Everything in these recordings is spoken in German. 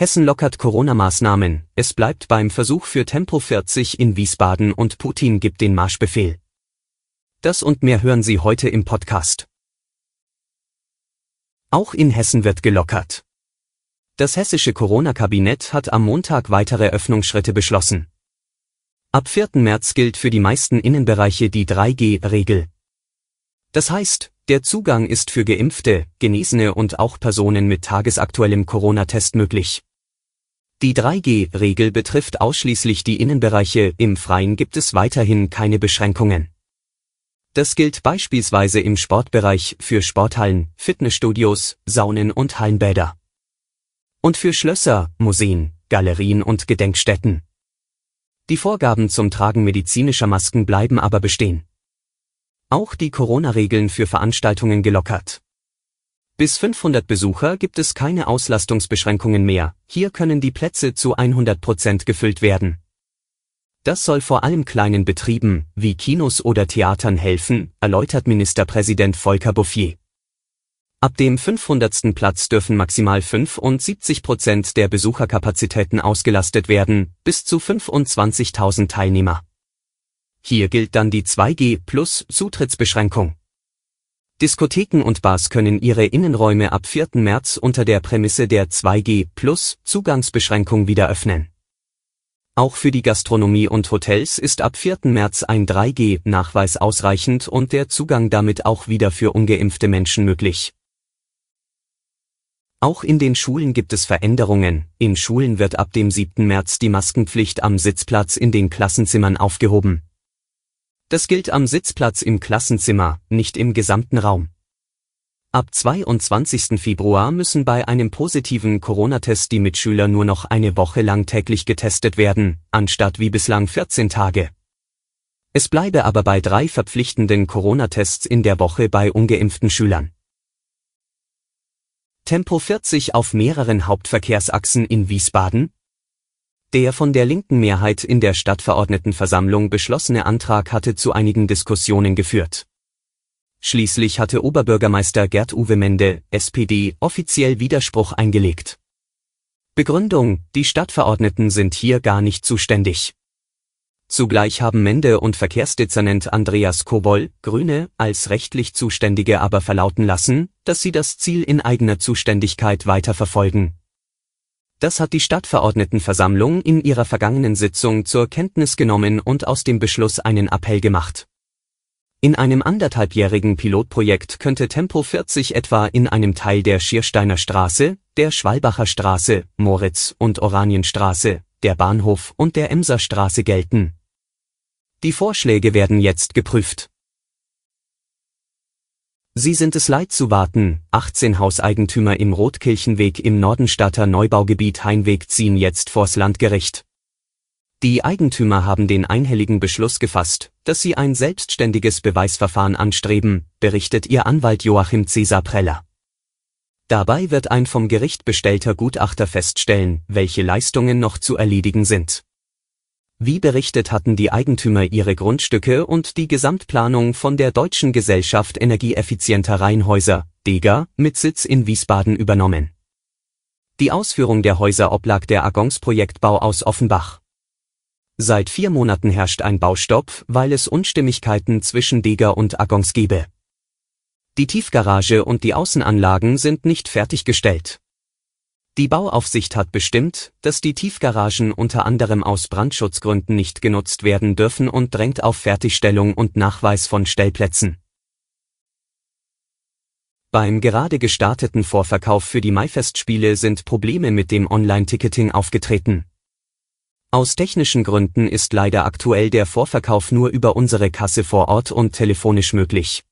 Hessen lockert Corona-Maßnahmen, es bleibt beim Versuch für Tempo 40 in Wiesbaden und Putin gibt den Marschbefehl. Das und mehr hören Sie heute im Podcast. Auch in Hessen wird gelockert. Das hessische Corona-Kabinett hat am Montag weitere Öffnungsschritte beschlossen. Ab 4. März gilt für die meisten Innenbereiche die 3G-Regel. Das heißt, der Zugang ist für Geimpfte, Genesene und auch Personen mit tagesaktuellem Corona-Test möglich. Die 3G-Regel betrifft ausschließlich die Innenbereiche, im Freien gibt es weiterhin keine Beschränkungen. Das gilt beispielsweise im Sportbereich für Sporthallen, Fitnessstudios, Saunen und Hallenbäder. Und für Schlösser, Museen, Galerien und Gedenkstätten. Die Vorgaben zum Tragen medizinischer Masken bleiben aber bestehen. Auch die Corona-Regeln für Veranstaltungen gelockert. Bis 500 Besucher gibt es keine Auslastungsbeschränkungen mehr, hier können die Plätze zu 100 Prozent gefüllt werden. Das soll vor allem kleinen Betrieben, wie Kinos oder Theatern helfen, erläutert Ministerpräsident Volker Bouffier. Ab dem 500. Platz dürfen maximal 75 Prozent der Besucherkapazitäten ausgelastet werden, bis zu 25.000 Teilnehmer. Hier gilt dann die 2G plus Zutrittsbeschränkung. Diskotheken und Bars können ihre Innenräume ab 4. März unter der Prämisse der 2G plus Zugangsbeschränkung wieder öffnen. Auch für die Gastronomie und Hotels ist ab 4. März ein 3G-Nachweis ausreichend und der Zugang damit auch wieder für ungeimpfte Menschen möglich. Auch in den Schulen gibt es Veränderungen. In Schulen wird ab dem 7. März die Maskenpflicht am Sitzplatz in den Klassenzimmern aufgehoben. Das gilt am Sitzplatz im Klassenzimmer, nicht im gesamten Raum. Ab 22. Februar müssen bei einem positiven Corona-Test die Mitschüler nur noch eine Woche lang täglich getestet werden, anstatt wie bislang 14 Tage. Es bleibe aber bei drei verpflichtenden Corona-Tests in der Woche bei ungeimpften Schülern. Tempo 40 auf mehreren Hauptverkehrsachsen in Wiesbaden, der von der linken Mehrheit in der Stadtverordnetenversammlung beschlossene Antrag hatte zu einigen Diskussionen geführt. Schließlich hatte Oberbürgermeister Gerd-Uwe Mende, SPD, offiziell Widerspruch eingelegt. Begründung, die Stadtverordneten sind hier gar nicht zuständig. Zugleich haben Mende und Verkehrsdezernent Andreas Kobol, Grüne, als rechtlich Zuständige aber verlauten lassen, dass sie das Ziel in eigener Zuständigkeit weiterverfolgen, das hat die Stadtverordnetenversammlung in ihrer vergangenen Sitzung zur Kenntnis genommen und aus dem Beschluss einen Appell gemacht. In einem anderthalbjährigen Pilotprojekt könnte Tempo 40 etwa in einem Teil der Schiersteiner Straße, der Schwalbacher Straße, Moritz- und Oranienstraße, der Bahnhof und der Emser Straße gelten. Die Vorschläge werden jetzt geprüft. Sie sind es leid zu warten, 18 Hauseigentümer im Rotkirchenweg im Nordenstadter Neubaugebiet Heinweg ziehen jetzt vors Landgericht. Die Eigentümer haben den einhelligen Beschluss gefasst, dass sie ein selbstständiges Beweisverfahren anstreben, berichtet ihr Anwalt Joachim Cesar Preller. Dabei wird ein vom Gericht bestellter Gutachter feststellen, welche Leistungen noch zu erledigen sind. Wie berichtet hatten die Eigentümer ihre Grundstücke und die Gesamtplanung von der Deutschen Gesellschaft Energieeffizienter Reihenhäuser, DEGA, mit Sitz in Wiesbaden übernommen. Die Ausführung der Häuser oblag der Agons Projektbau aus Offenbach. Seit vier Monaten herrscht ein Baustopp, weil es Unstimmigkeiten zwischen DEGA und Agons gebe. Die Tiefgarage und die Außenanlagen sind nicht fertiggestellt. Die Bauaufsicht hat bestimmt, dass die Tiefgaragen unter anderem aus Brandschutzgründen nicht genutzt werden dürfen und drängt auf Fertigstellung und Nachweis von Stellplätzen. Beim gerade gestarteten Vorverkauf für die Maifestspiele sind Probleme mit dem Online-Ticketing aufgetreten. Aus technischen Gründen ist leider aktuell der Vorverkauf nur über unsere Kasse vor Ort und telefonisch möglich.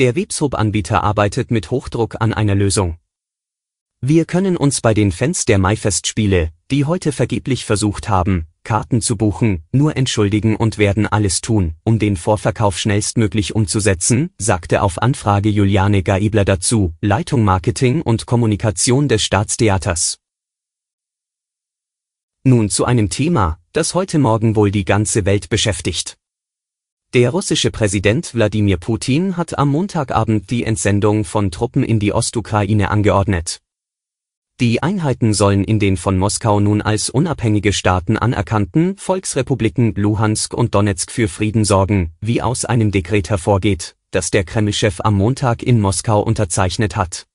Der Webshub-Anbieter arbeitet mit Hochdruck an einer Lösung. Wir können uns bei den Fans der Maifestspiele, die heute vergeblich versucht haben, Karten zu buchen, nur entschuldigen und werden alles tun, um den Vorverkauf schnellstmöglich umzusetzen, sagte auf Anfrage Juliane Gaibler dazu, Leitung Marketing und Kommunikation des Staatstheaters. Nun zu einem Thema, das heute Morgen wohl die ganze Welt beschäftigt. Der russische Präsident Wladimir Putin hat am Montagabend die Entsendung von Truppen in die Ostukraine angeordnet. Die Einheiten sollen in den von Moskau nun als unabhängige Staaten anerkannten Volksrepubliken Luhansk und Donetsk für Frieden sorgen, wie aus einem Dekret hervorgeht, das der Kremlchef am Montag in Moskau unterzeichnet hat.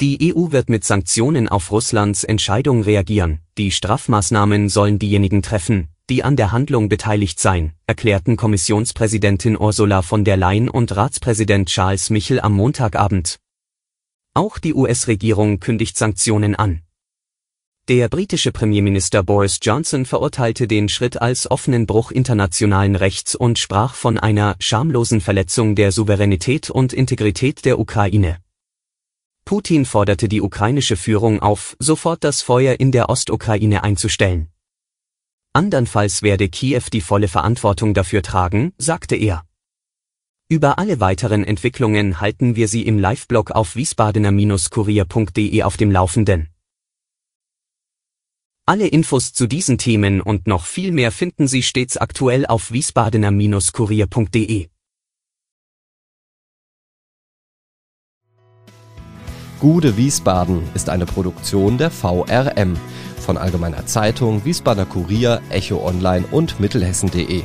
Die EU wird mit Sanktionen auf Russlands Entscheidung reagieren, die Strafmaßnahmen sollen diejenigen treffen, die an der Handlung beteiligt seien, erklärten Kommissionspräsidentin Ursula von der Leyen und Ratspräsident Charles Michel am Montagabend. Auch die US-Regierung kündigt Sanktionen an. Der britische Premierminister Boris Johnson verurteilte den Schritt als offenen Bruch internationalen Rechts und sprach von einer schamlosen Verletzung der Souveränität und Integrität der Ukraine. Putin forderte die ukrainische Führung auf, sofort das Feuer in der Ostukraine einzustellen. Andernfalls werde Kiew die volle Verantwortung dafür tragen, sagte er. Über alle weiteren Entwicklungen halten wir Sie im Live-Blog auf wiesbadener-kurier.de auf dem Laufenden. Alle Infos zu diesen Themen und noch viel mehr finden Sie stets aktuell auf wiesbadener-kurier.de. Gude Wiesbaden ist eine Produktion der VRM von Allgemeiner Zeitung, Wiesbadener Kurier, Echo Online und Mittelhessen.de.